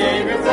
Savior.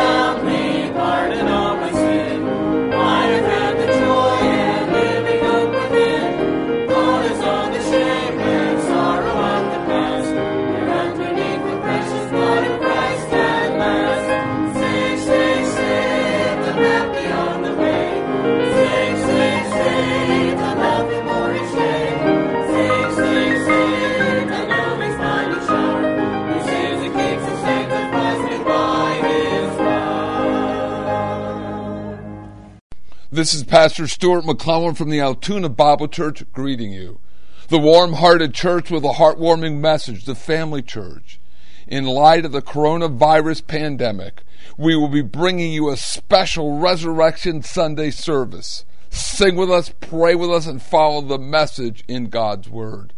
This is Pastor Stuart McClellan from the Altoona Bible Church greeting you. The warm hearted church with a heartwarming message, the family church. In light of the coronavirus pandemic, we will be bringing you a special Resurrection Sunday service. Sing with us, pray with us, and follow the message in God's Word.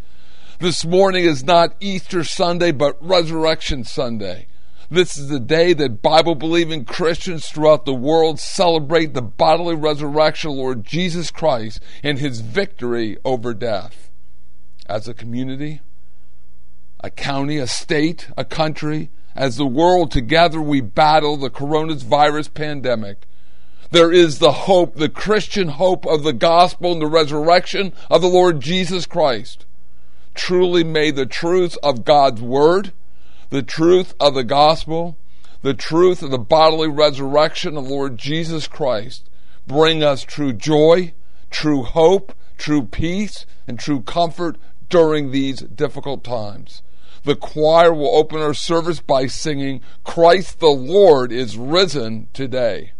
This morning is not Easter Sunday, but Resurrection Sunday. This is the day that Bible believing Christians throughout the world celebrate the bodily resurrection of Lord Jesus Christ and his victory over death. As a community, a county, a state, a country, as the world together we battle the coronavirus pandemic. There is the hope, the Christian hope of the gospel and the resurrection of the Lord Jesus Christ. Truly may the truths of God's word the truth of the gospel, the truth of the bodily resurrection of Lord Jesus Christ bring us true joy, true hope, true peace, and true comfort during these difficult times. The choir will open our service by singing, Christ the Lord is risen today.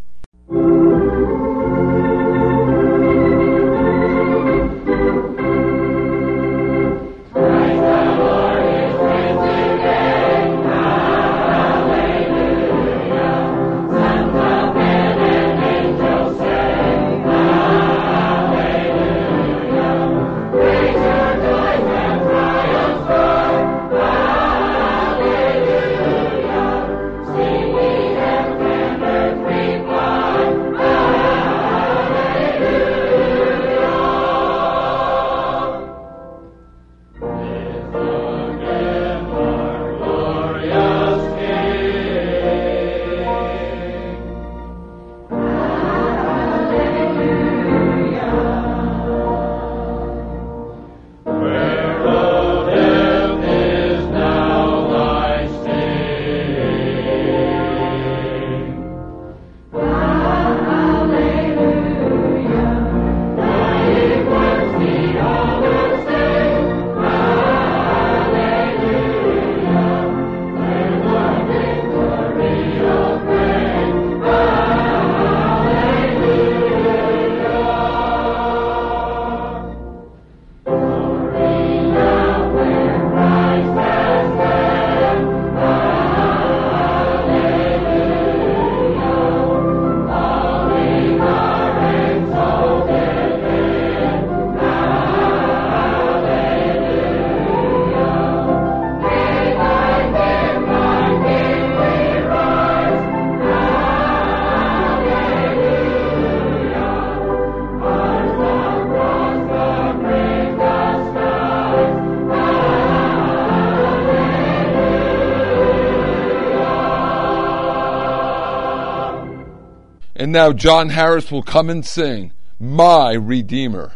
And now John Harris will come and sing, My Redeemer.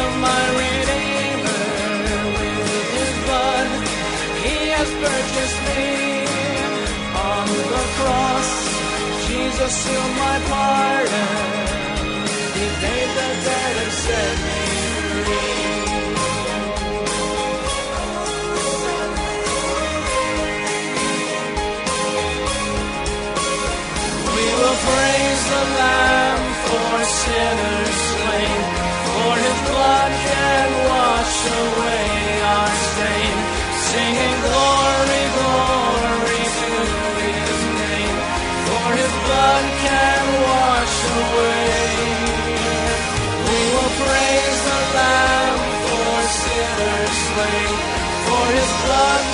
Sealed my Redeemer. With his blood, he has purchased me. On the cross, Jesus, you my pardon. He paid the debt and set me free. Sinners slain, for His blood can wash away our stain, singing glory, glory to His name, for His blood can wash away. We will praise the Lamb for sinners slain, for His blood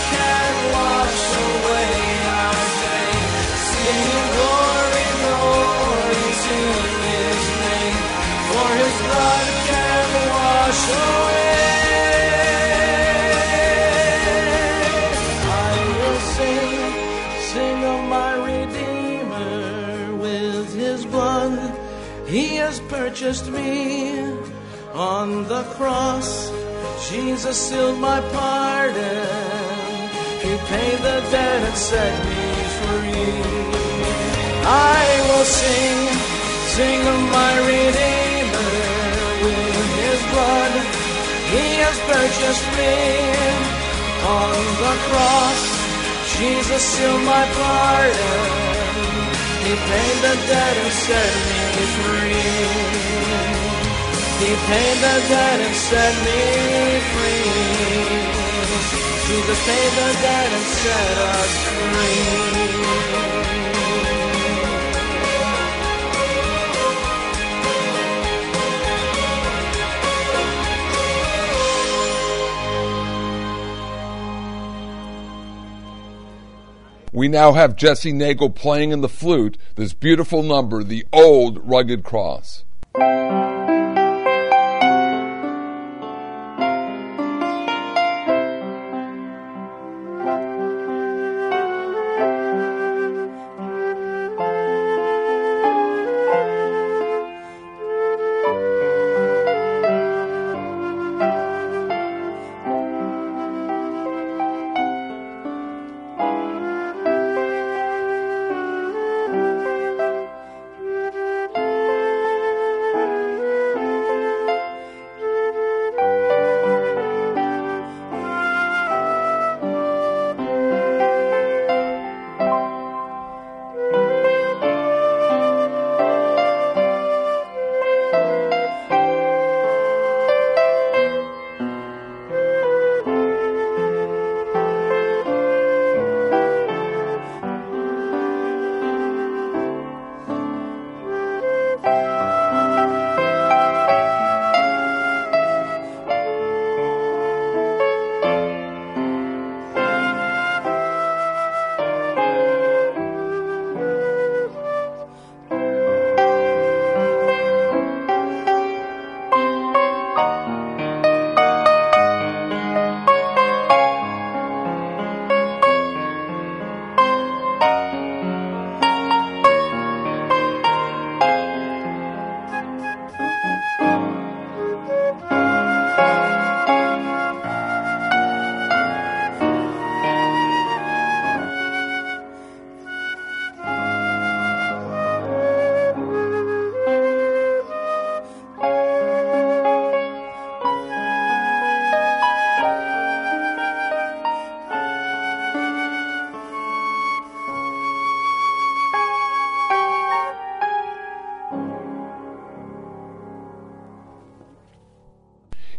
purchased me on the cross. Jesus sealed my pardon. He paid the debt and set me free. I will sing, sing of my Redeemer with His blood. He has purchased me on the cross. Jesus sealed my pardon. He paid the debt and set me free. He paid the debt and set me free. Jesus paid the debt and set us free. We now have Jesse Nagel playing in the flute this beautiful number, The Old Rugged Cross.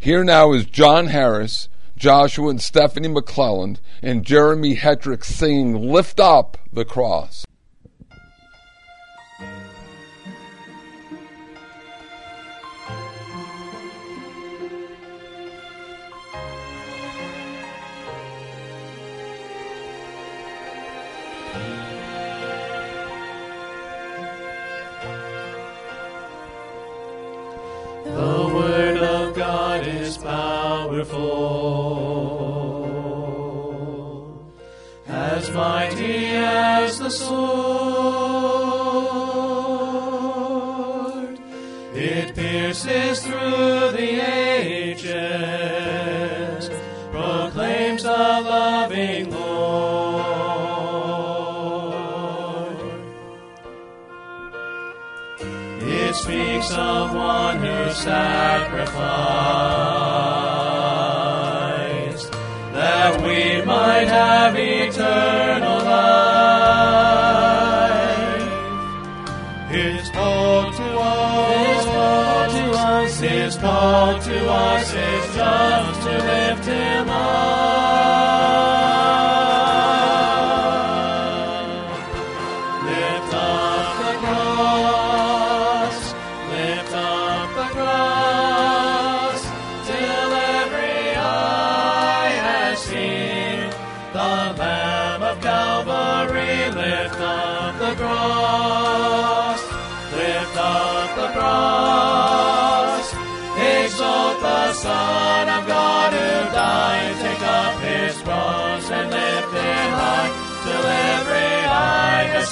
Here now is John Harris, Joshua and Stephanie McClelland, and Jeremy Hetrick singing Lift Up the Cross. We might have eternal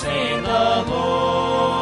seen the Lord.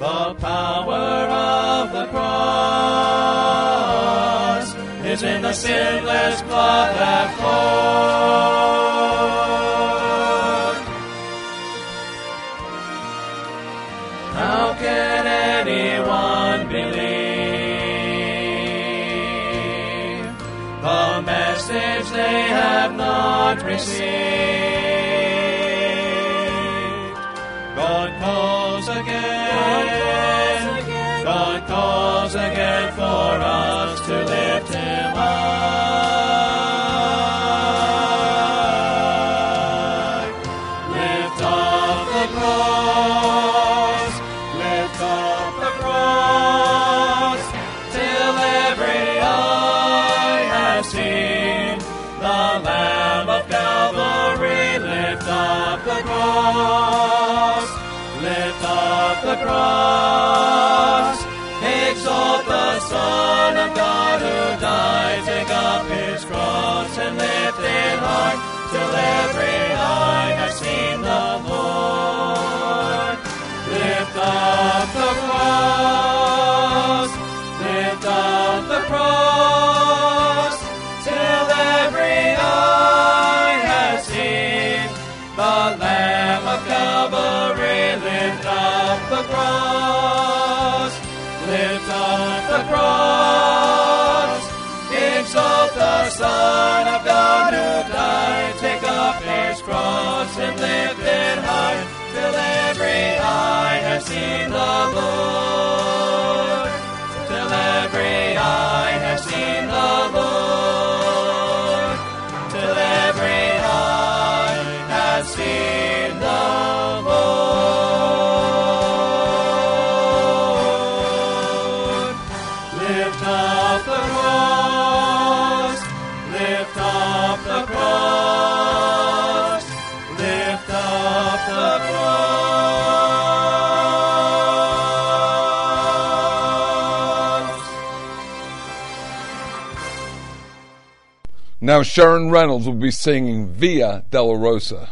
The power of the cross is in the sinless blood that flowed. God calls again. The cross, lift up the cross, till every eye has seen the Lamb of Calvary. Lift up the cross, lift up the cross, exalt the Son of God who died. Take up his cross and lift it high till every eye has seen the Lord. Till every eye has seen the Lord. Now Sharon Reynolds will be singing Via Della Oh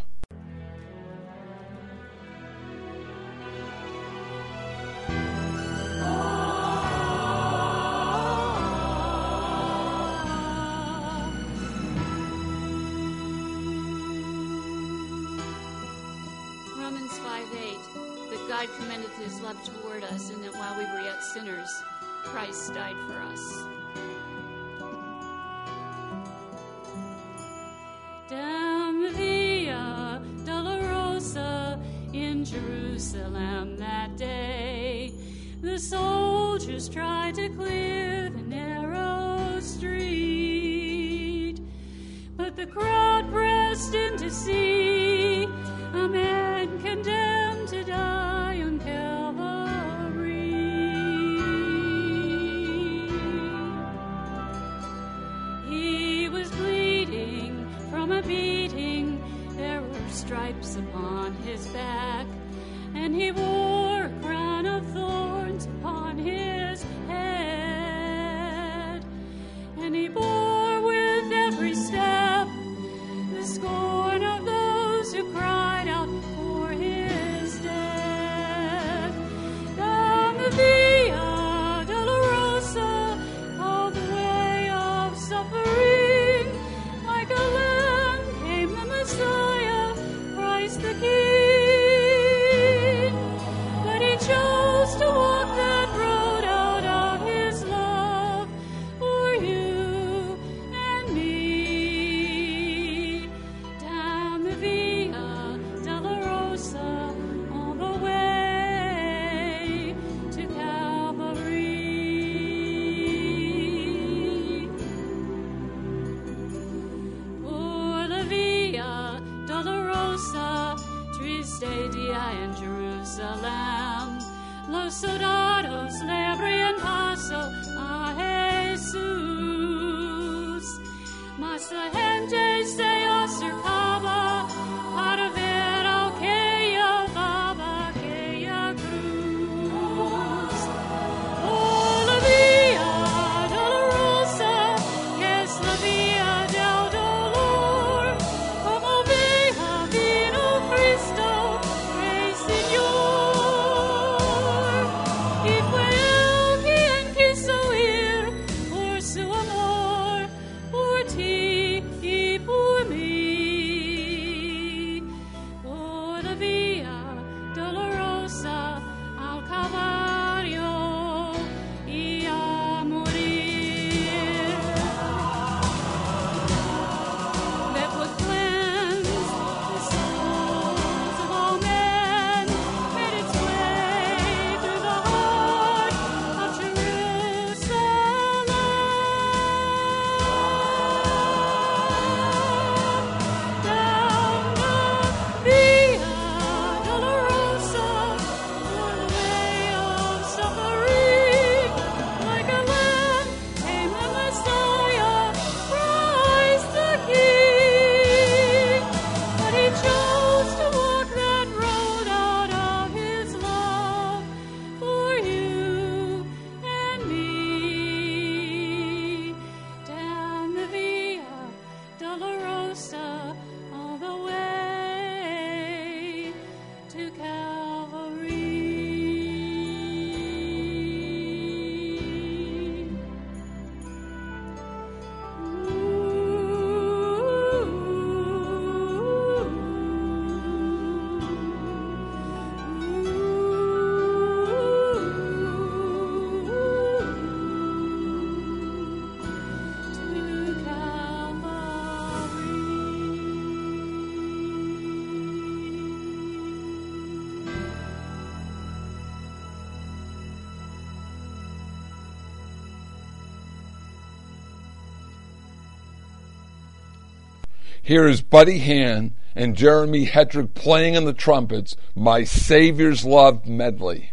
Here is Buddy Han and Jeremy Hetrick playing on the trumpets, My Savior's Love Medley.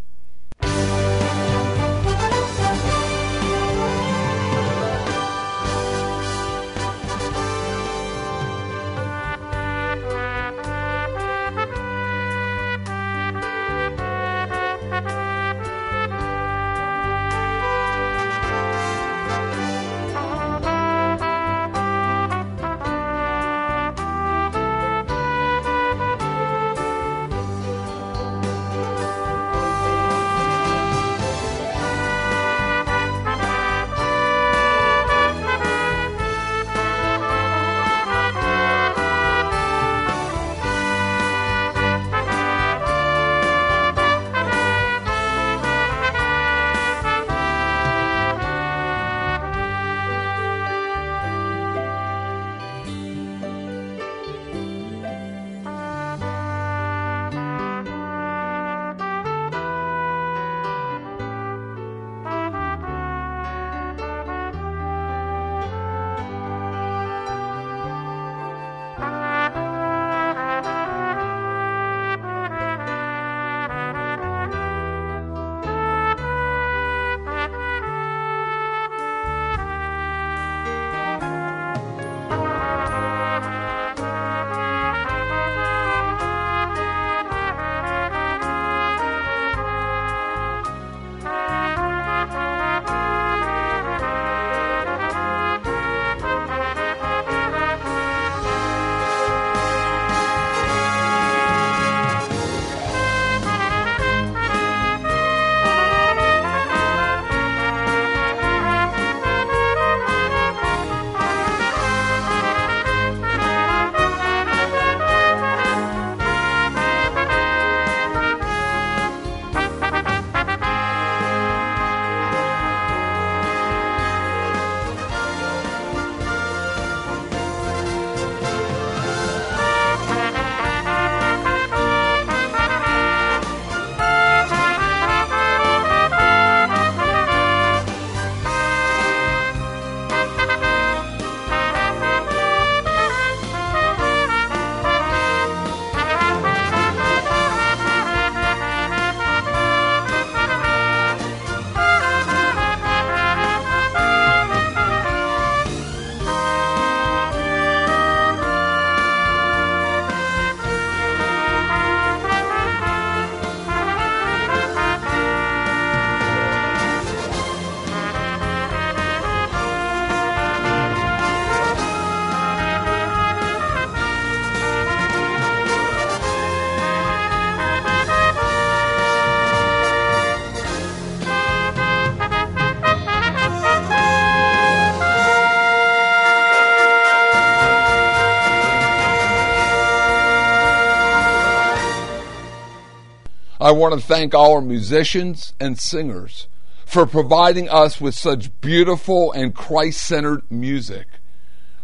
I want to thank our musicians and singers for providing us with such beautiful and Christ centered music.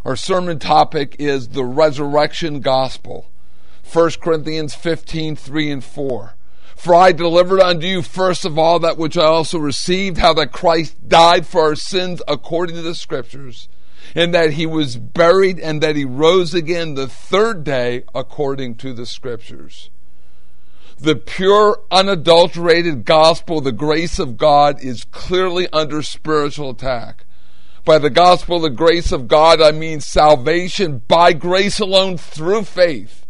Our sermon topic is the resurrection gospel. 1 Corinthians 15, 3 and 4. For I delivered unto you first of all that which I also received, how that Christ died for our sins according to the Scriptures, and that he was buried, and that he rose again the third day according to the Scriptures. The pure, unadulterated gospel, the grace of God, is clearly under spiritual attack. By the gospel, the grace of God, I mean salvation by grace alone through faith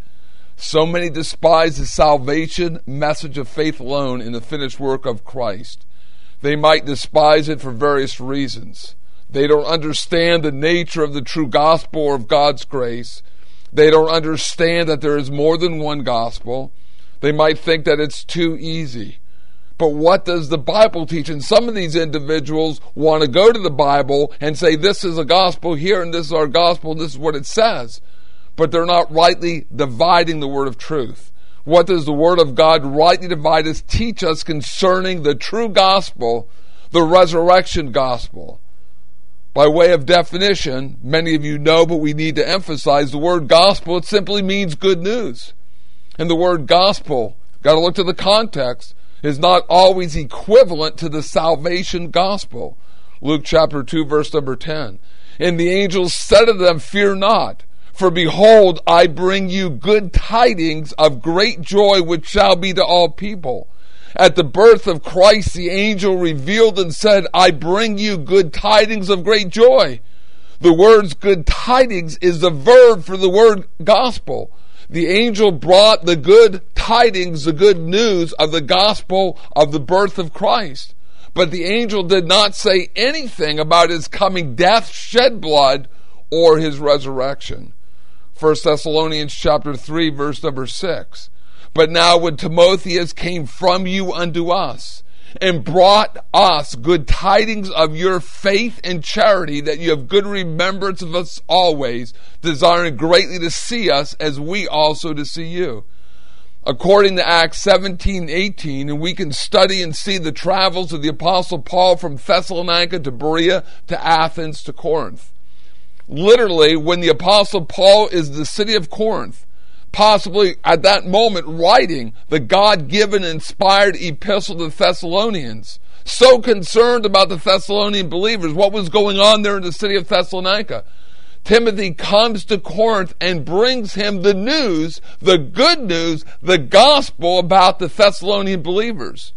so many despise the salvation message of faith alone in the finished work of Christ. They might despise it for various reasons. They don't understand the nature of the true gospel or of God's grace. They don't understand that there is more than one gospel. They might think that it's too easy. But what does the Bible teach? And some of these individuals want to go to the Bible and say, this is a gospel here and this is our gospel, and this is what it says but they're not rightly dividing the word of truth. What does the word of God rightly divide us, teach us concerning the true gospel, the resurrection gospel? By way of definition, many of you know, but we need to emphasize the word gospel, it simply means good news. And the word gospel, got to look to the context, is not always equivalent to the salvation gospel. Luke chapter 2, verse number 10. And the angels said to them, Fear not. For behold, I bring you good tidings of great joy, which shall be to all people. At the birth of Christ, the angel revealed and said, I bring you good tidings of great joy. The words good tidings is the verb for the word gospel. The angel brought the good tidings, the good news of the gospel of the birth of Christ. But the angel did not say anything about his coming death, shed blood, or his resurrection. 1 Thessalonians chapter 3 verse number 6. But now when Timotheus came from you unto us, and brought us good tidings of your faith and charity, that you have good remembrance of us always, desiring greatly to see us as we also to see you. According to Acts 17, 18, and we can study and see the travels of the Apostle Paul from Thessalonica to Berea to Athens to Corinth literally when the apostle Paul is the city of Corinth, possibly at that moment writing the God-given inspired epistle to the Thessalonians, so concerned about the Thessalonian believers, what was going on there in the city of Thessalonica. Timothy comes to Corinth and brings him the news, the good news, the gospel about the Thessalonian believers.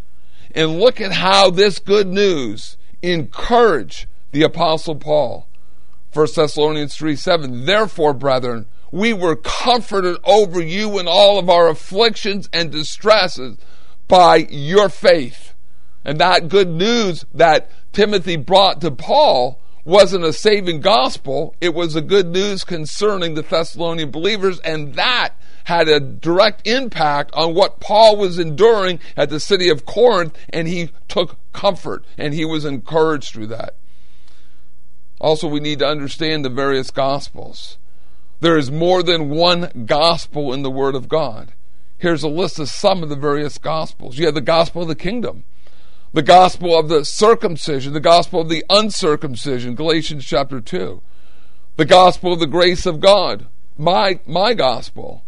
And look at how this good news encouraged the apostle Paul. 1 Thessalonians 3 7. Therefore, brethren, we were comforted over you in all of our afflictions and distresses by your faith. And that good news that Timothy brought to Paul wasn't a saving gospel, it was a good news concerning the Thessalonian believers, and that had a direct impact on what Paul was enduring at the city of Corinth, and he took comfort and he was encouraged through that. Also, we need to understand the various gospels. There is more than one gospel in the Word of God. Here's a list of some of the various gospels. You have the gospel of the kingdom, the gospel of the circumcision, the gospel of the uncircumcision, Galatians chapter 2, the gospel of the grace of God, my, my gospel.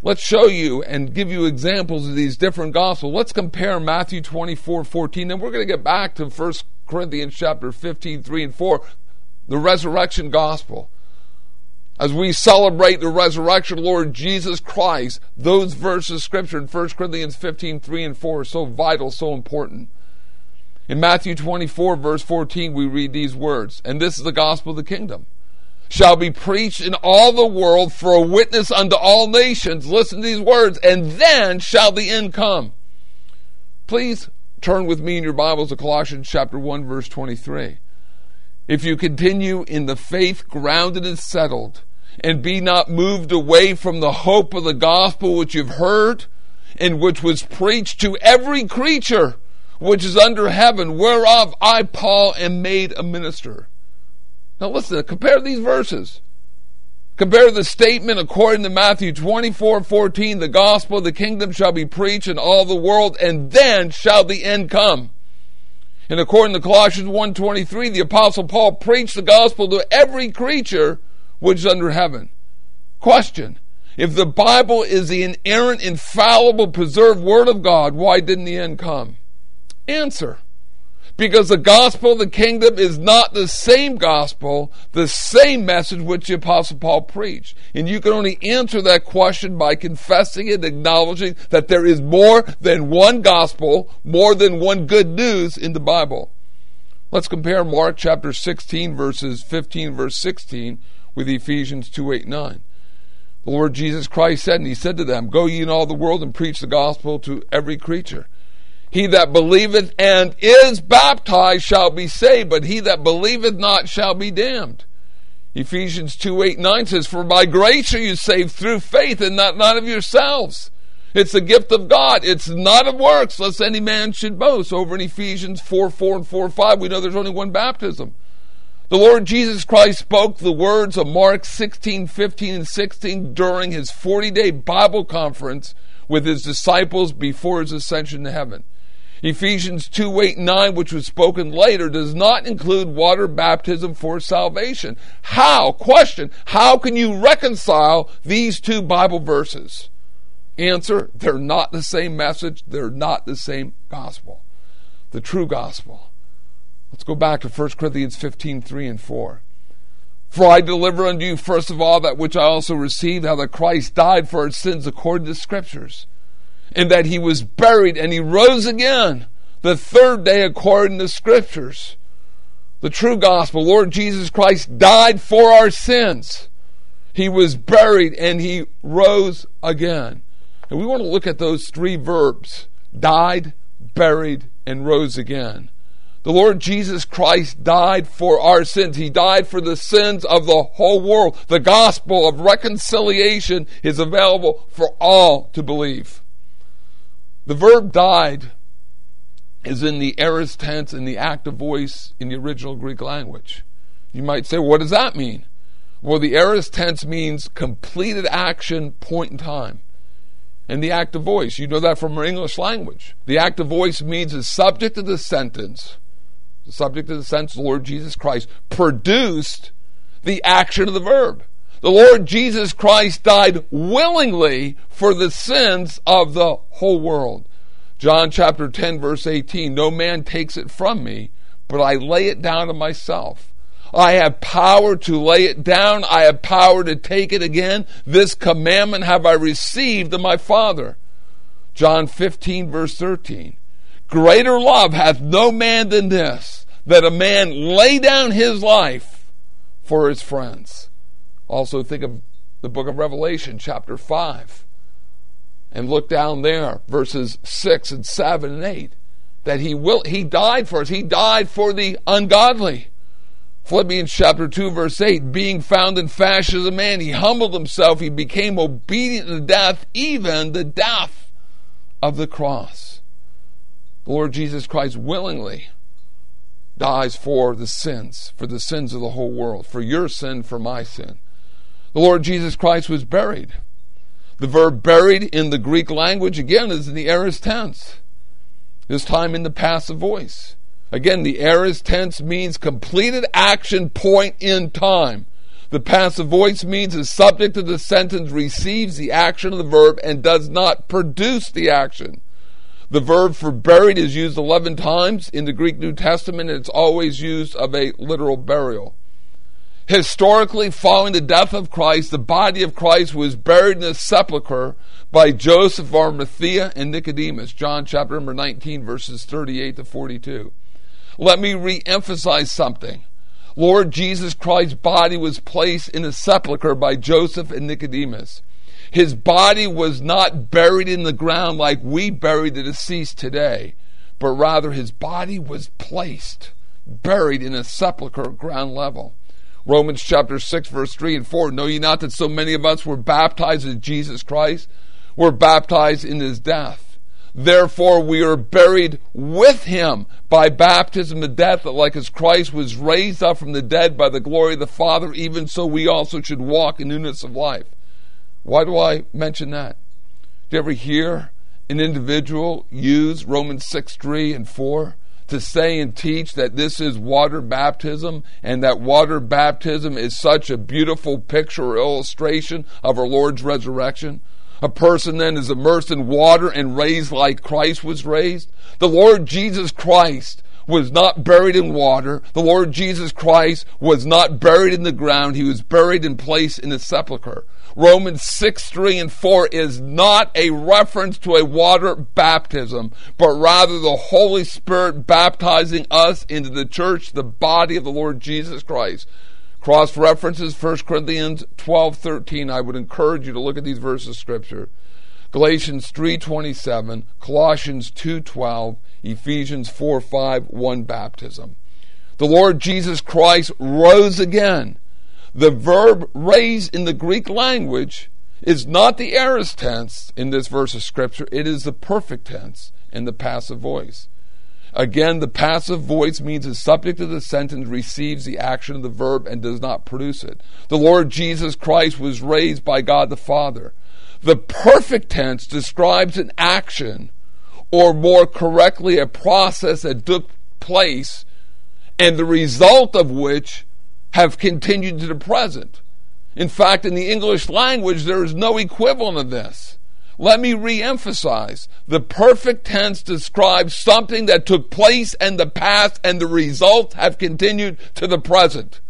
Let's show you and give you examples of these different gospels. Let's compare Matthew 24, 14, and we're going to get back to 1 Corinthians chapter 15, 3 and 4, the resurrection gospel. As we celebrate the resurrection Lord Jesus Christ, those verses of scripture in 1 Corinthians 15, 3 and 4 are so vital, so important. In Matthew 24, verse 14, we read these words, and this is the gospel of the kingdom. Shall be preached in all the world for a witness unto all nations. Listen to these words, and then shall the end come. Please Turn with me in your Bibles to Colossians chapter 1 verse 23. If you continue in the faith grounded and settled, and be not moved away from the hope of the gospel which you've heard, and which was preached to every creature which is under heaven, whereof I, Paul, am made a minister. Now listen, compare these verses. Compare the statement according to Matthew 24 14, the gospel of the kingdom shall be preached in all the world, and then shall the end come. And according to Colossians 1.23, the apostle Paul preached the gospel to every creature which is under heaven. Question. If the Bible is the inerrant, infallible, preserved Word of God, why didn't the end come? Answer. Because the gospel of the kingdom is not the same gospel, the same message which the apostle Paul preached. And you can only answer that question by confessing and acknowledging that there is more than one gospel, more than one good news in the Bible. Let's compare Mark chapter 16 verses 15 verse 16 with Ephesians 2 8 9. The Lord Jesus Christ said, and he said to them, Go ye in all the world and preach the gospel to every creature. He that believeth and is baptized shall be saved, but he that believeth not shall be damned. Ephesians 2 8 9 says, For by grace are you saved through faith, and not, of yourselves. It's the gift of God. It's not of works, lest any man should boast. Over in Ephesians 4 4 and 4 5, we know there's only one baptism. The Lord Jesus Christ spoke the words of Mark 16, 15, and 16 during his 40 day Bible conference with his disciples before his ascension to heaven. Ephesians 2 8 9, which was spoken later, does not include water baptism for salvation. How? Question How can you reconcile these two Bible verses? Answer They're not the same message, they're not the same gospel. The true gospel. Let's go back to 1 Corinthians 15 3 and 4. For I deliver unto you first of all that which I also received, how that Christ died for our sins according to the Scriptures and that he was buried and he rose again the third day according to scriptures. The true gospel, Lord Jesus Christ died for our sins. He was buried and he rose again. And we want to look at those three verbs died, buried, and rose again. The Lord Jesus Christ died for our sins. He died for the sins of the whole world. The gospel of reconciliation is available for all to believe. The verb died is in the aorist tense in the active voice in the original Greek language. You might say, what does that mean? Well, the aorist tense means completed action, point in time. And the active voice, you know that from our English language. The active voice means the subject of the sentence, the subject of the sentence, Lord Jesus Christ, produced the action of the verb. The Lord Jesus Christ died willingly for the sins of the whole world. John chapter 10, verse 18 No man takes it from me, but I lay it down to myself. I have power to lay it down. I have power to take it again. This commandment have I received of my Father. John 15, verse 13. Greater love hath no man than this, that a man lay down his life for his friends. Also, think of the book of Revelation, chapter 5, and look down there, verses 6 and 7 and 8, that he will he died for us. He died for the ungodly. Philippians chapter 2, verse 8, being found in fashion as a man, he humbled himself, he became obedient to death, even the death of the cross. The Lord Jesus Christ willingly dies for the sins, for the sins of the whole world, for your sin, for my sin. The Lord Jesus Christ was buried. The verb buried in the Greek language, again, is in the aorist tense. This time in the passive voice. Again, the aorist tense means completed action point in time. The passive voice means the subject of the sentence receives the action of the verb and does not produce the action. The verb for buried is used 11 times in the Greek New Testament, and it's always used of a literal burial. Historically, following the death of Christ, the body of Christ was buried in a sepulchre by Joseph of Arimathea and Nicodemus. John chapter number 19, verses 38 to 42. Let me re emphasize something. Lord Jesus Christ's body was placed in a sepulchre by Joseph and Nicodemus. His body was not buried in the ground like we bury the deceased today, but rather his body was placed, buried in a sepulchre ground level. Romans chapter 6, verse 3 and 4. Know ye not that so many of us were baptized in Jesus Christ? Were baptized in his death. Therefore, we are buried with him by baptism to death, that like as Christ was raised up from the dead by the glory of the Father, even so we also should walk in newness of life. Why do I mention that? Do you ever hear an individual use Romans 6 3 and 4 to say and teach that this is water baptism and that water baptism is such a beautiful picture or illustration of our Lord's resurrection? A person then is immersed in water and raised like Christ was raised. The Lord Jesus Christ was not buried in water. The Lord Jesus Christ was not buried in the ground. He was buried in place in a sepulchre. Romans 6, 3 and 4 is not a reference to a water baptism, but rather the Holy Spirit baptizing us into the church, the body of the Lord Jesus Christ. Cross references 1 Corinthians 12, 13. I would encourage you to look at these verses of Scripture. Galatians 3:27, Colossians 2:12, Ephesians 4:5, one baptism. The Lord Jesus Christ rose again. The verb raise in the Greek language is not the aorist tense in this verse of scripture, it is the perfect tense in the passive voice. Again, the passive voice means the subject of the sentence receives the action of the verb and does not produce it. The Lord Jesus Christ was raised by God the Father. The perfect tense describes an action, or more correctly, a process that took place, and the result of which have continued to the present. In fact, in the English language, there is no equivalent of this. Let me re-emphasize. The perfect tense describes something that took place in the past and the results have continued to the present.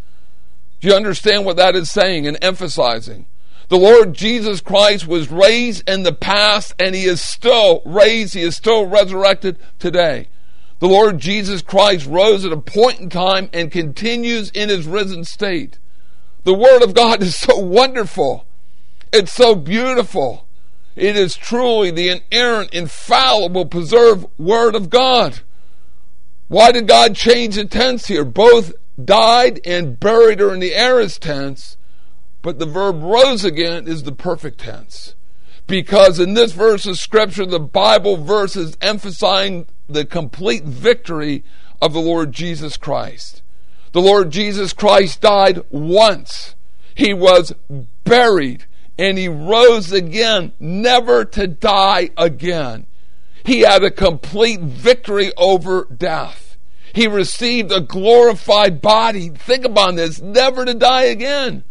Do you understand what that is saying and emphasizing? The Lord Jesus Christ was raised in the past and he is still raised, he is still resurrected today. The Lord Jesus Christ rose at a point in time and continues in his risen state. The Word of God is so wonderful. It's so beautiful. It is truly the inerrant, infallible, preserved Word of God. Why did God change the tense here? Both died and buried are in the aorist tense, but the verb rose again is the perfect tense. Because in this verse of Scripture, the Bible verse is emphasizing the complete victory of the Lord Jesus Christ. The Lord Jesus Christ died once. He was buried and he rose again, never to die again. He had a complete victory over death. He received a glorified body. Think about this, never to die again.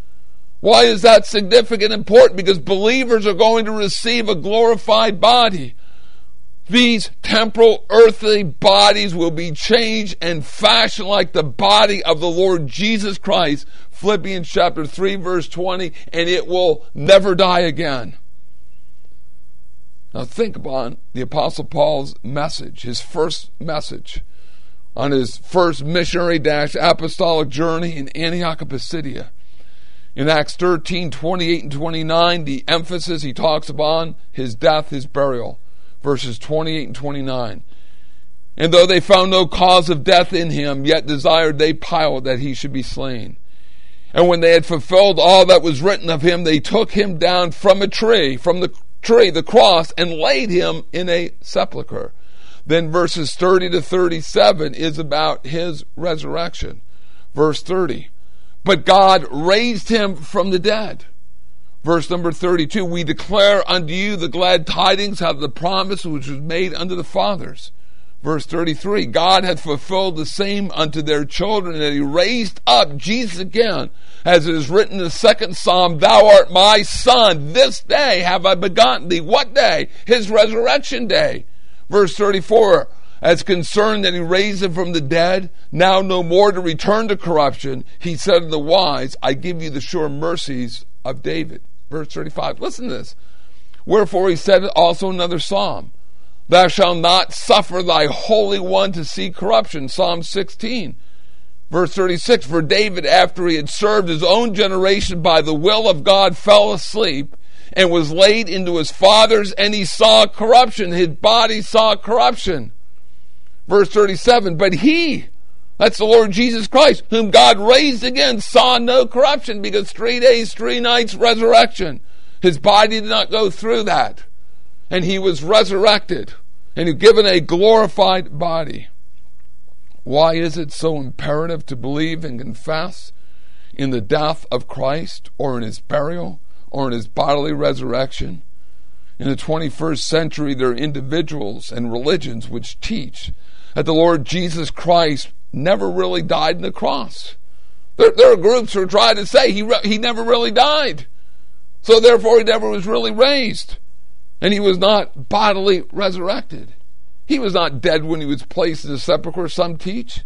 Why is that significant and important? Because believers are going to receive a glorified body. These temporal earthly bodies will be changed and fashioned like the body of the Lord Jesus Christ Philippians chapter 3, verse 20, and it will never die again. Now think upon the Apostle Paul's message, his first message on his first missionary apostolic journey in Antioch of Pisidia. In Acts 13, 28 and 29, the emphasis he talks upon his death, his burial. Verses 28 and 29. And though they found no cause of death in him, yet desired they Pilate that he should be slain. And when they had fulfilled all that was written of him, they took him down from a tree, from the tree, the cross, and laid him in a sepulchre. Then verses 30 to 37 is about his resurrection. Verse 30. But God raised him from the dead. Verse number 32. We declare unto you the glad tidings of the promise which was made unto the fathers Verse 33 God hath fulfilled the same unto their children, that he raised up Jesus again, as it is written in the second psalm, Thou art my son, this day have I begotten thee. What day? His resurrection day. Verse 34 As concerned that he raised him from the dead, now no more to return to corruption, he said to the wise, I give you the sure mercies of David. Verse 35. Listen to this. Wherefore he said also another psalm. Thou shalt not suffer thy Holy One to see corruption. Psalm 16. Verse 36 For David, after he had served his own generation by the will of God, fell asleep and was laid into his father's, and he saw corruption. His body saw corruption. Verse 37 But he, that's the Lord Jesus Christ, whom God raised again, saw no corruption because three days, three nights resurrection. His body did not go through that and he was resurrected. and given a glorified body. Why is it so imperative to believe and confess in the death of Christ or in his burial or in his bodily resurrection? In the 21st century, there are individuals and religions which teach that the Lord Jesus Christ never really died on the cross. There, there are groups who are trying to say he, re- he never really died. So therefore, he never was really raised. And he was not bodily resurrected. He was not dead when he was placed in the sepulchre, some teach.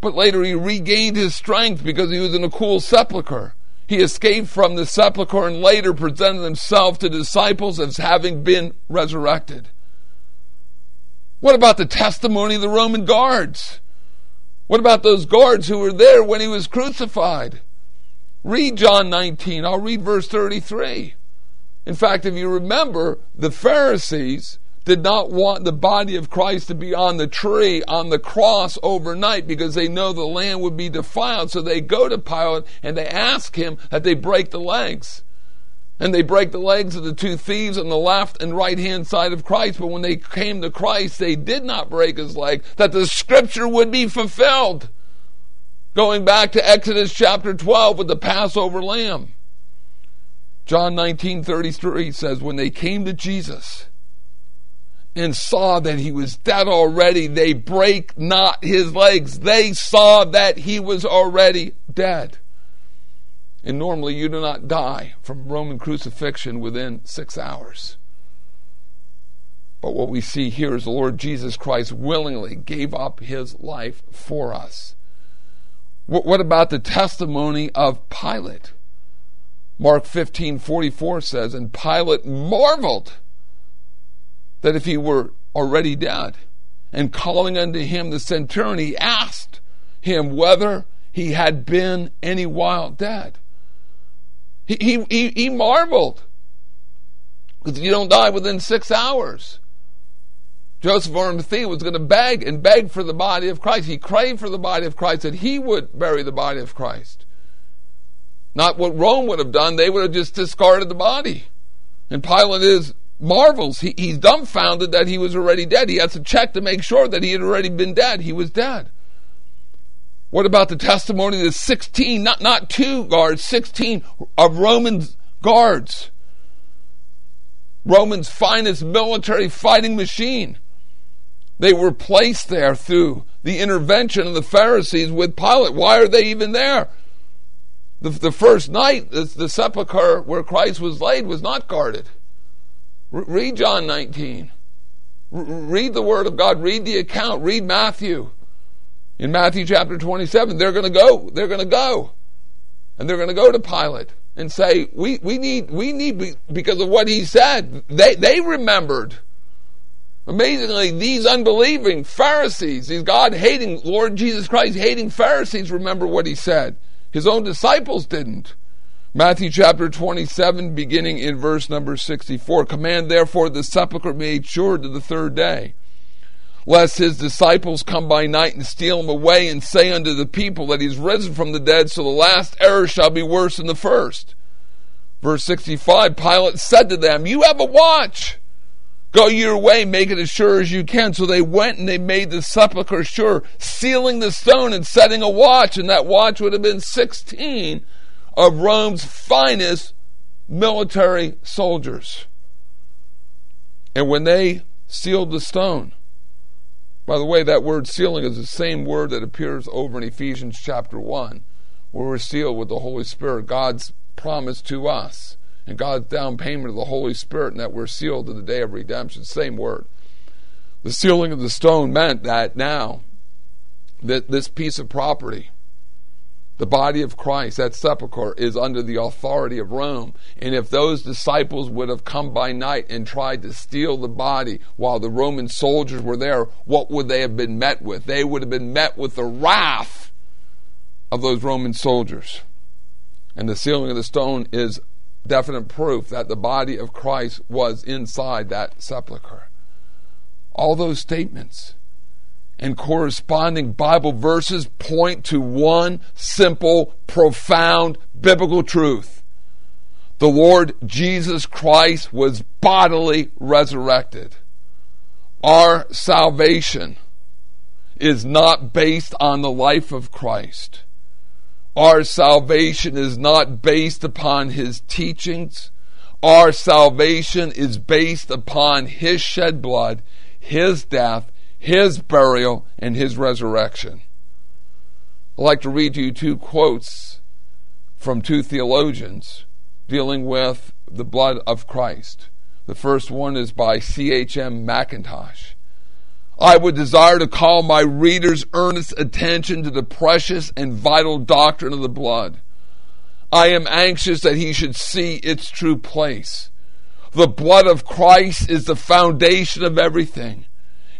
But later he regained his strength because he was in a cool sepulchre. He escaped from the sepulchre and later presented himself to disciples as having been resurrected. What about the testimony of the Roman guards? What about those guards who were there when he was crucified? Read John 19. I'll read verse 33. In fact, if you remember, the Pharisees did not want the body of Christ to be on the tree, on the cross overnight because they know the land would be defiled. So they go to Pilate and they ask him that they break the legs. And they break the legs of the two thieves on the left and right hand side of Christ. But when they came to Christ, they did not break his leg, that the scripture would be fulfilled. Going back to Exodus chapter 12 with the Passover lamb. John 19:33 says when they came to Jesus and saw that he was dead already, they break not his legs. They saw that he was already dead. And normally you do not die from Roman crucifixion within six hours. But what we see here is the Lord Jesus Christ willingly gave up his life for us. What about the testimony of Pilate? Mark 15 44 says, And Pilate marveled that if he were already dead. And calling unto him the centurion, he asked him whether he had been any while dead. He, he, he, marveled because you don't die within six hours. Joseph of Arimathea was going to beg and beg for the body of Christ. He craved for the body of Christ that he would bury the body of Christ. Not what Rome would have done, they would have just discarded the body. And Pilate is marvels. He, he's dumbfounded that he was already dead. He has to check to make sure that he had already been dead. He was dead. What about the testimony of the 16, not, not two guards, 16 of Roman guards? Romans' finest military fighting machine. They were placed there through the intervention of the Pharisees with Pilate. Why are they even there? The, the first night, the, the sepulchre where Christ was laid was not guarded. Read John 19. read the Word of God. Read the account. Read Matthew. In Matthew chapter 27, they're going to go. They're going to go. And they're going to go to Pilate and say, we, we need, we need, because of what he said, they, they remembered. Amazingly, these unbelieving Pharisees, these God hating, Lord Jesus Christ hating Pharisees remember what he said. His own disciples didn't. Matthew chapter 27, beginning in verse number 64. Command therefore the sepulchre be made sure to the third day, lest his disciples come by night and steal him away and say unto the people that he's risen from the dead, so the last error shall be worse than the first. Verse 65 Pilate said to them, You have a watch. Go your way, make it as sure as you can. So they went and they made the sepulchre sure, sealing the stone and setting a watch, and that watch would have been 16 of Rome's finest military soldiers. And when they sealed the stone, by the way, that word sealing is the same word that appears over in Ephesians chapter 1, where we're sealed with the Holy Spirit, God's promise to us, and God's down payment of the Holy Spirit, and that we're sealed to the day of redemption. Same word. The sealing of the stone meant that now, that this piece of property, the body of Christ, that sepulchre, is under the authority of Rome. And if those disciples would have come by night and tried to steal the body while the Roman soldiers were there, what would they have been met with? They would have been met with the wrath of those Roman soldiers. And the sealing of the stone is definite proof that the body of Christ was inside that sepulchre. All those statements and corresponding Bible verses point to one simple, profound biblical truth. The Lord Jesus Christ was bodily resurrected. Our salvation is not based on the life of Christ. Our salvation is not based upon his teachings. Our salvation is based upon his shed blood, his death, his burial, and his resurrection. I'd like to read to you two quotes from two theologians dealing with the blood of Christ. The first one is by C.H.M. Mackintosh. I would desire to call my readers' earnest attention to the precious and vital doctrine of the blood. I am anxious that he should see its true place. The blood of Christ is the foundation of everything.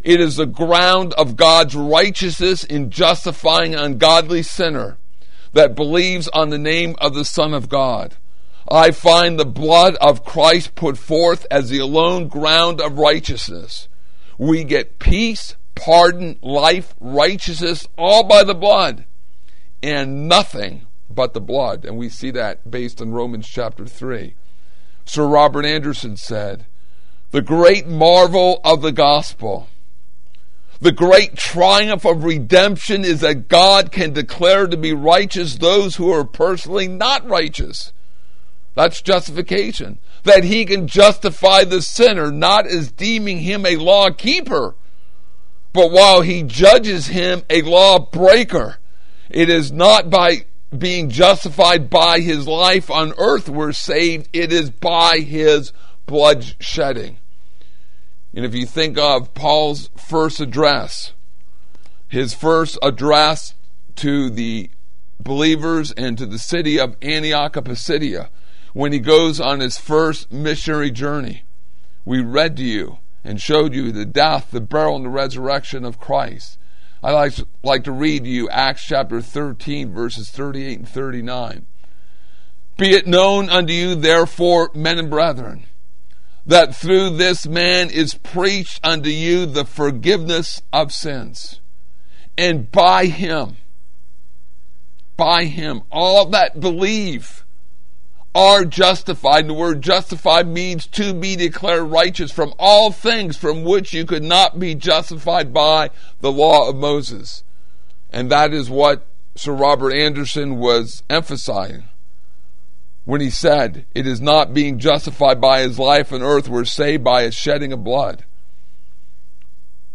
It is the ground of God's righteousness in justifying an ungodly sinner that believes on the name of the Son of God. I find the blood of Christ put forth as the alone ground of righteousness. We get peace, pardon, life, righteousness, all by the blood, and nothing but the blood. And we see that based on Romans chapter 3. Sir Robert Anderson said, The great marvel of the gospel, the great triumph of redemption is that God can declare to be righteous those who are personally not righteous. That's justification that he can justify the sinner, not as deeming him a law keeper, but while he judges him a law breaker. It is not by being justified by his life on earth we're saved, it is by his blood shedding. And if you think of Paul's first address, his first address to the believers and to the city of Antioch of Pisidia, when he goes on his first missionary journey. We read to you and showed you the death, the burial, and the resurrection of Christ. I like to, like to read to you Acts chapter 13, verses 38 and 39. Be it known unto you, therefore, men and brethren, that through this man is preached unto you the forgiveness of sins. And by him, by him, all that believe are justified. And the word justified means to be declared righteous from all things from which you could not be justified by the law of Moses. And that is what Sir Robert Anderson was emphasizing when he said, It is not being justified by his life on earth, we're saved by his shedding of blood.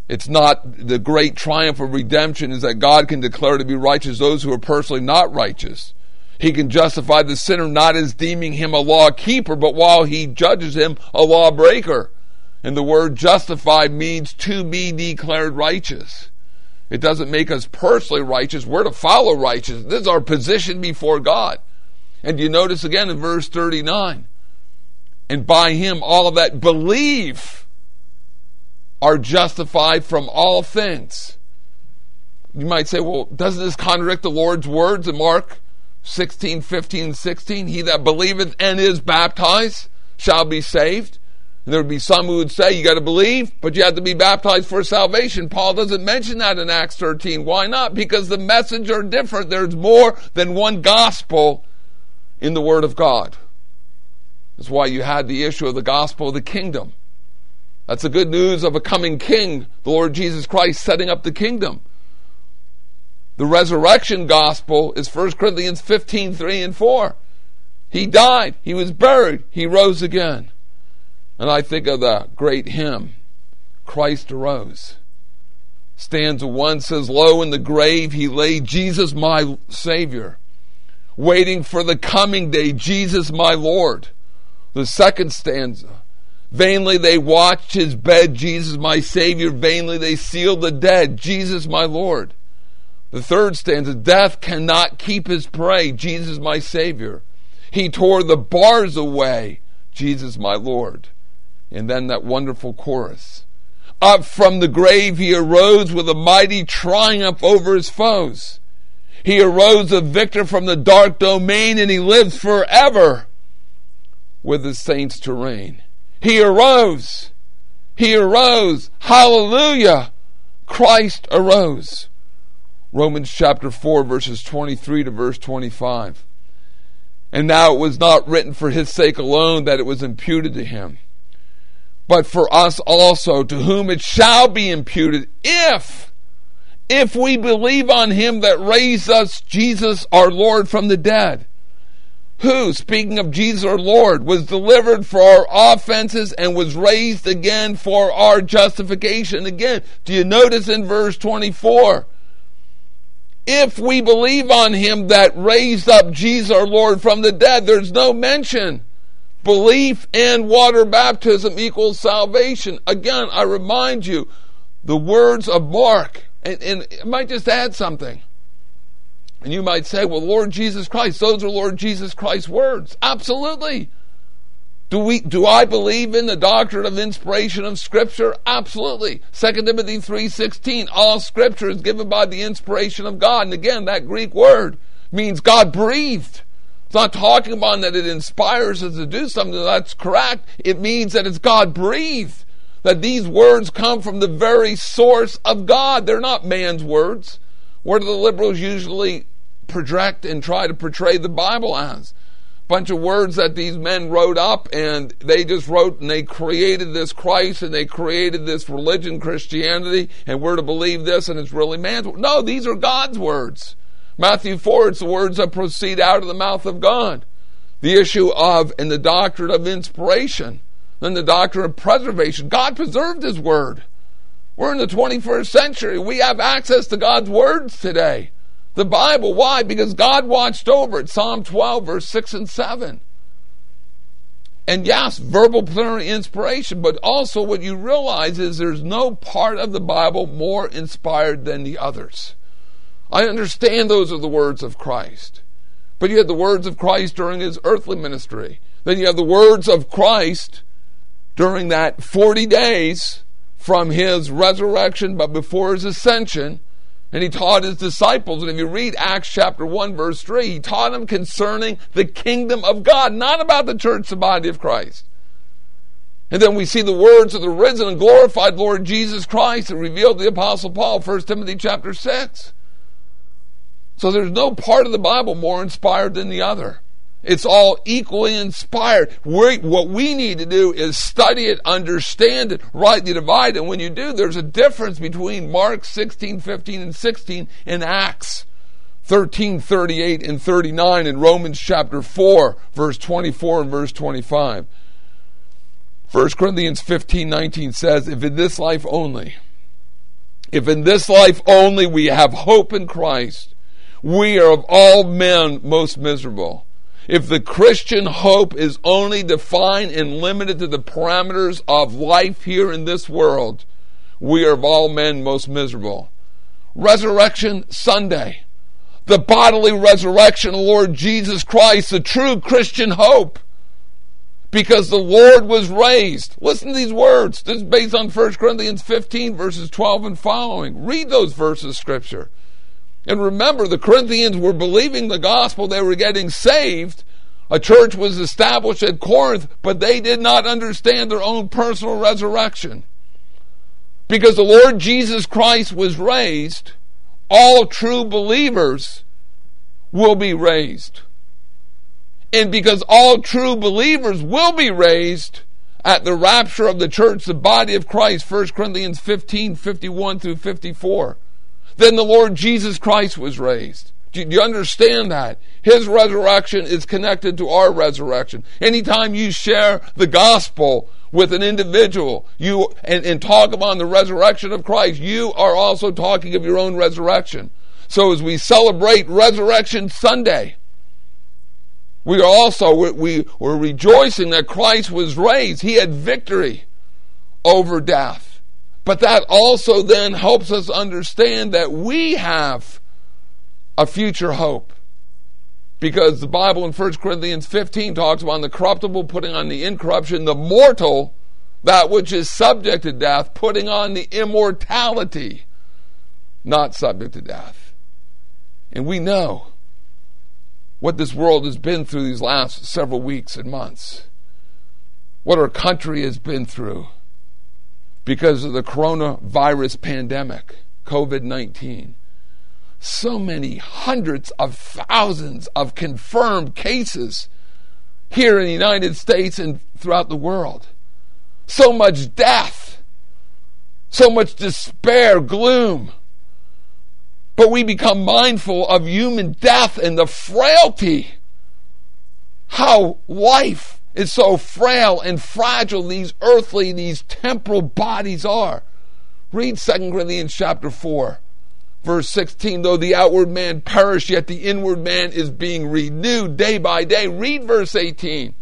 It's not the great triumph of redemption is that God can declare to be righteous those who are personally not righteous. He can justify the sinner not as deeming him a law keeper, but while he judges him a lawbreaker. And the word justified means to be declared righteous. It doesn't make us personally righteous. We're to follow righteousness. This is our position before God. And you notice again in verse 39 and by him all of that believe are justified from all things. You might say, well, doesn't this contradict the Lord's words in Mark 16, 15, 16. He that believeth and is baptized shall be saved. And there would be some who would say you got to believe, but you have to be baptized for salvation. Paul doesn't mention that in Acts 13. Why not? Because the message are different. There's more than one gospel in the Word of God. That's why you had the issue of the gospel of the kingdom. That's the good news of a coming king, the Lord Jesus Christ setting up the kingdom. The resurrection gospel is 1 Corinthians 15 3 and 4. He died, he was buried, he rose again. And I think of the great hymn, Christ arose. Stanza 1 says, Lo, in the grave he lay, Jesus my Savior, waiting for the coming day, Jesus my Lord. The second stanza, Vainly they watched his bed, Jesus my Savior. Vainly they sealed the dead, Jesus my Lord. The third stanza Death cannot keep his prey, Jesus my Savior. He tore the bars away, Jesus my Lord. And then that wonderful chorus. Up from the grave he arose with a mighty triumph over his foes. He arose a victor from the dark domain and he lives forever with his saints to reign. He arose. He arose. Hallelujah. Christ arose. Romans chapter 4, verses 23 to verse 25. And now it was not written for his sake alone that it was imputed to him. but for us also, to whom it shall be imputed, if, if we believe on him that raised us, Jesus our Lord, from the dead. Who, speaking of Jesus our Lord, was delivered for our offenses and was raised again for our justification. Again, do you notice in verse 24? If we believe on him that raised up Jesus our Lord from the dead, there's no mention Belief and water baptism equals salvation. Again, I remind you, the words of Mark, and, and I might just add something. And you might say, well, Lord Jesus Christ, those are Lord Jesus Christ's words. Absolutely. Do we do I believe in the doctrine of inspiration of Scripture? Absolutely. 2 Timothy 3.16, all Scripture is given by the inspiration of God. And again, that Greek word means God breathed. It's not talking about that it inspires us to do something that's correct. It means that it's God breathed. That these words come from the very source of God. They're not man's words. What do the liberals usually project and try to portray the Bible as? A bunch of words that these men wrote up and they just wrote and they created this Christ and they created this religion, Christianity, and we're to believe this and it's really man's. No, these are God's words. Matthew 4, it's the words that proceed out of the mouth of God. The issue of, and the doctrine of inspiration, then the doctrine of preservation. God preserved His Word. We're in the 21st century. We have access to God's words today. The Bible. Why? Because God watched over it. Psalm 12, verse 6 and 7. And yes, verbal plenary inspiration, but also what you realize is there's no part of the Bible more inspired than the others. I understand those are the words of Christ. But you had the words of Christ during his earthly ministry. Then you have the words of Christ during that 40 days from his resurrection, but before his ascension. And he taught his disciples. And if you read Acts chapter 1, verse 3, he taught them concerning the kingdom of God, not about the church, the body of Christ. And then we see the words of the risen and glorified Lord Jesus Christ that revealed the Apostle Paul, 1 Timothy chapter 6. So there's no part of the Bible more inspired than the other. It's all equally inspired. We're, what we need to do is study it, understand it, rightly divide it. And when you do, there's a difference between Mark 16, 15, and 16 and Acts 13, 38, and 39 in Romans chapter 4, verse 24 and verse 25. 1 Corinthians 15, 19 says, If in this life only, if in this life only we have hope in Christ, we are of all men most miserable. If the Christian hope is only defined and limited to the parameters of life here in this world, we are of all men most miserable. Resurrection Sunday, the bodily resurrection of Lord Jesus Christ, the true Christian hope. Because the Lord was raised. Listen to these words. This is based on 1 Corinthians 15, verses 12 and following. Read those verses of Scripture. And remember, the Corinthians were believing the gospel, they were getting saved. A church was established at Corinth, but they did not understand their own personal resurrection. Because the Lord Jesus Christ was raised, all true believers will be raised. And because all true believers will be raised at the rapture of the church, the body of Christ, 1 Corinthians 15 51 through 54 then the Lord Jesus Christ was raised. Do you understand that? His resurrection is connected to our resurrection. Anytime you share the gospel with an individual, you and, and talk about the resurrection of Christ, you are also talking of your own resurrection. So as we celebrate Resurrection Sunday, we are also we, we, we're rejoicing that Christ was raised. He had victory over death. But that also then helps us understand that we have a future hope. Because the Bible in 1 Corinthians 15 talks about the corruptible putting on the incorruption, the mortal, that which is subject to death, putting on the immortality, not subject to death. And we know what this world has been through these last several weeks and months, what our country has been through because of the coronavirus pandemic, COVID 19. So many hundreds of thousands of confirmed cases here in the United States and throughout the world. so much death, so much despair, gloom. But we become mindful of human death and the frailty. How life is so frail and fragile these earthly, these temporal bodies are. Read 2 Corinthians chapter 4, verse 16. Though the outward man perish, yet the inward man is being renewed day by day. Read verse 18.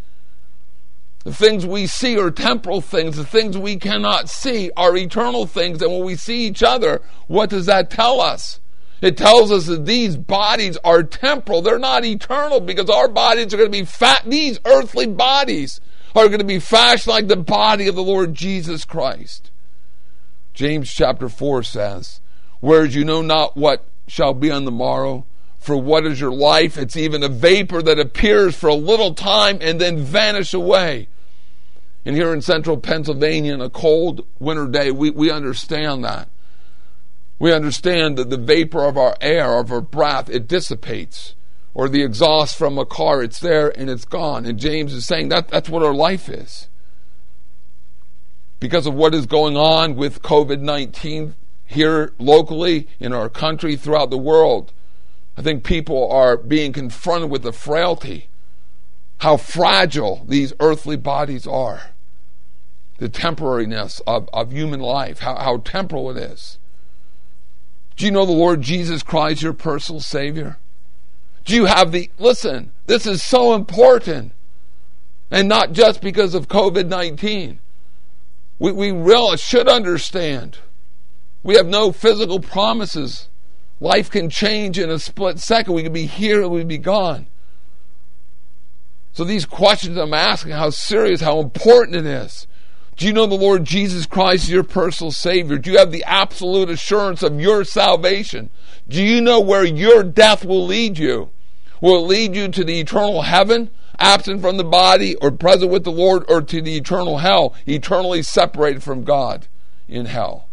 The things we see are temporal things. The things we cannot see are eternal things. And when we see each other, what does that tell us? It tells us that these bodies are temporal. They're not eternal because our bodies are going to be fat. These earthly bodies are going to be fashioned like the body of the Lord Jesus Christ. James chapter 4 says, Whereas you know not what shall be on the morrow, for what is your life? It's even a vapor that appears for a little time and then vanish away. And here in central Pennsylvania, on a cold winter day, we, we understand that. We understand that the vapor of our air, of our breath, it dissipates. Or the exhaust from a car, it's there and it's gone. And James is saying that that's what our life is because of what is going on with COVID 19 here locally, in our country, throughout the world. I think people are being confronted with the frailty, how fragile these earthly bodies are, the temporariness of, of human life, how, how temporal it is. Do you know the Lord Jesus Christ, your personal Savior? Do you have the, listen, this is so important. And not just because of COVID 19 we, we really should understand. We have no physical promises. Life can change in a split second. We could be here and we'd be gone. So these questions I'm asking, how serious, how important it is. Do you know the Lord Jesus Christ is your personal Savior? Do you have the absolute assurance of your salvation? Do you know where your death will lead you? Will it lead you to the eternal heaven? absent from the body or present with the Lord or to the eternal hell, eternally separated from God in hell.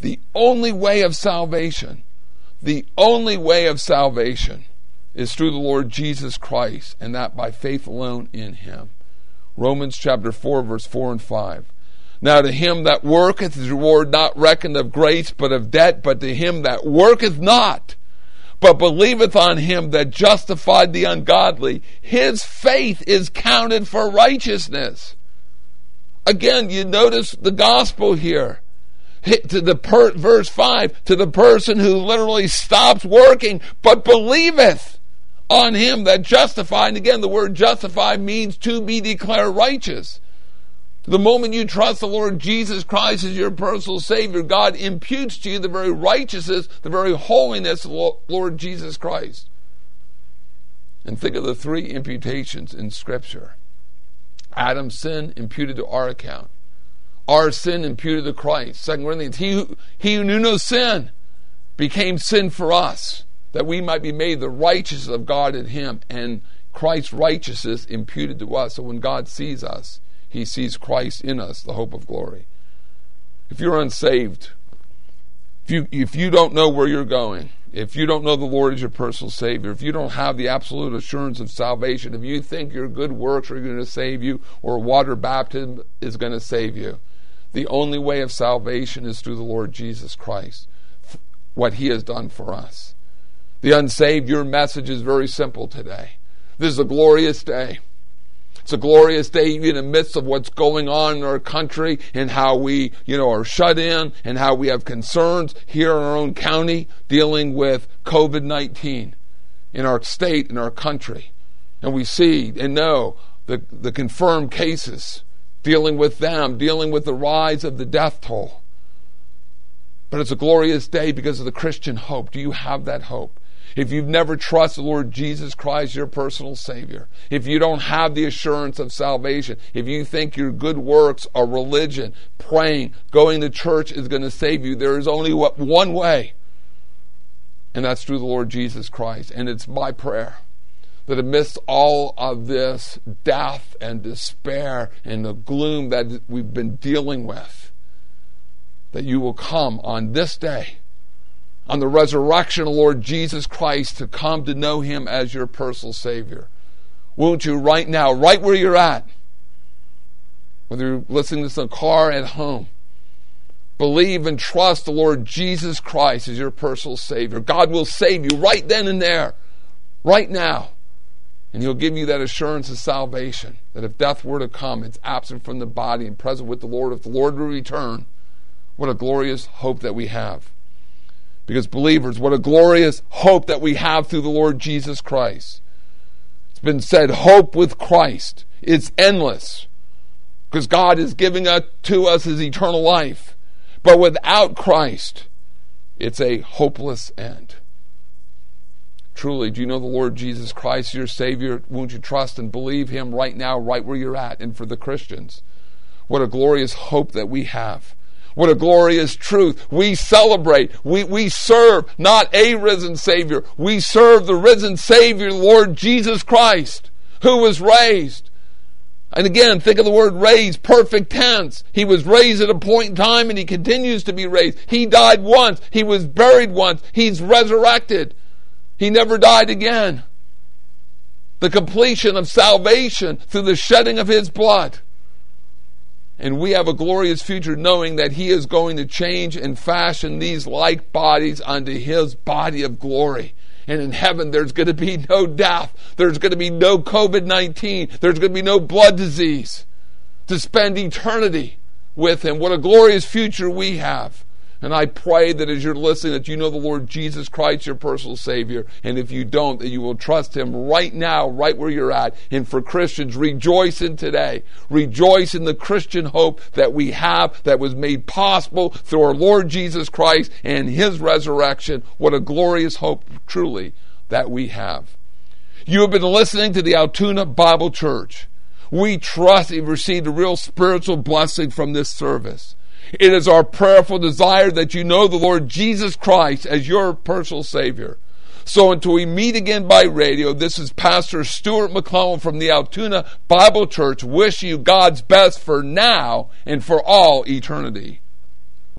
The only way of salvation, the only way of salvation is through the Lord Jesus Christ, and that by faith alone in Him. Romans chapter 4, verse 4 and 5. Now to him that worketh is reward not reckoned of grace, but of debt, but to him that worketh not, but believeth on him that justified the ungodly, his faith is counted for righteousness. Again, you notice the gospel here. To the per, verse 5, to the person who literally stops working, but believeth on him that justified. And again, the word justify means to be declared righteous. The moment you trust the Lord Jesus Christ as your personal Savior, God imputes to you the very righteousness, the very holiness of Lord Jesus Christ. And think of the three imputations in Scripture Adam's sin imputed to our account, our sin imputed to Christ. Second Corinthians, he who, he who knew no sin became sin for us, that we might be made the righteousness of God in him, and Christ's righteousness imputed to us. So when God sees us, he sees Christ in us, the hope of glory. If you're unsaved, if you, if you don't know where you're going, if you don't know the Lord as your personal Savior, if you don't have the absolute assurance of salvation, if you think your good works are going to save you or water baptism is going to save you, the only way of salvation is through the Lord Jesus Christ, what He has done for us. The unsaved, your message is very simple today. This is a glorious day. It's a glorious day in the midst of what's going on in our country and how we, you know, are shut in and how we have concerns here in our own county dealing with COVID 19 in our state, in our country. And we see and know the, the confirmed cases, dealing with them, dealing with the rise of the death toll. But it's a glorious day because of the Christian hope. Do you have that hope? If you've never trusted the Lord Jesus Christ, your personal Savior, if you don't have the assurance of salvation, if you think your good works or religion, praying, going to church is going to save you, there is only one way, and that's through the Lord Jesus Christ. And it's my prayer that amidst all of this death and despair and the gloom that we've been dealing with, that you will come on this day on the resurrection of Lord Jesus Christ to come to know Him as your personal Savior. Won't you, right now, right where you're at, whether you're listening to this in a car at home, believe and trust the Lord Jesus Christ as your personal Savior. God will save you right then and there, right now. And He'll give you that assurance of salvation that if death were to come, it's absent from the body and present with the Lord. If the Lord will return, what a glorious hope that we have. Because, believers, what a glorious hope that we have through the Lord Jesus Christ. It's been said, hope with Christ. It's endless. Because God is giving to us his eternal life. But without Christ, it's a hopeless end. Truly, do you know the Lord Jesus Christ, your Savior? Won't you trust and believe Him right now, right where you're at? And for the Christians, what a glorious hope that we have. What a glorious truth. We celebrate. We, we serve not a risen Savior. We serve the risen Savior, Lord Jesus Christ, who was raised. And again, think of the word raised, perfect tense. He was raised at a point in time and he continues to be raised. He died once. He was buried once. He's resurrected. He never died again. The completion of salvation through the shedding of his blood. And we have a glorious future knowing that He is going to change and fashion these like bodies unto His body of glory. And in heaven, there's going to be no death. There's going to be no COVID 19. There's going to be no blood disease. To spend eternity with Him. What a glorious future we have. And I pray that as you're listening, that you know the Lord Jesus Christ, your personal Savior. And if you don't, that you will trust Him right now, right where you're at. And for Christians, rejoice in today. Rejoice in the Christian hope that we have that was made possible through our Lord Jesus Christ and His resurrection. What a glorious hope, truly, that we have. You have been listening to the Altoona Bible Church. We trust you've received a real spiritual blessing from this service. It is our prayerful desire that you know the Lord Jesus Christ as your personal Savior. So until we meet again by radio, this is Pastor Stuart McClellan from the Altoona Bible Church. Wish you God's best for now and for all eternity.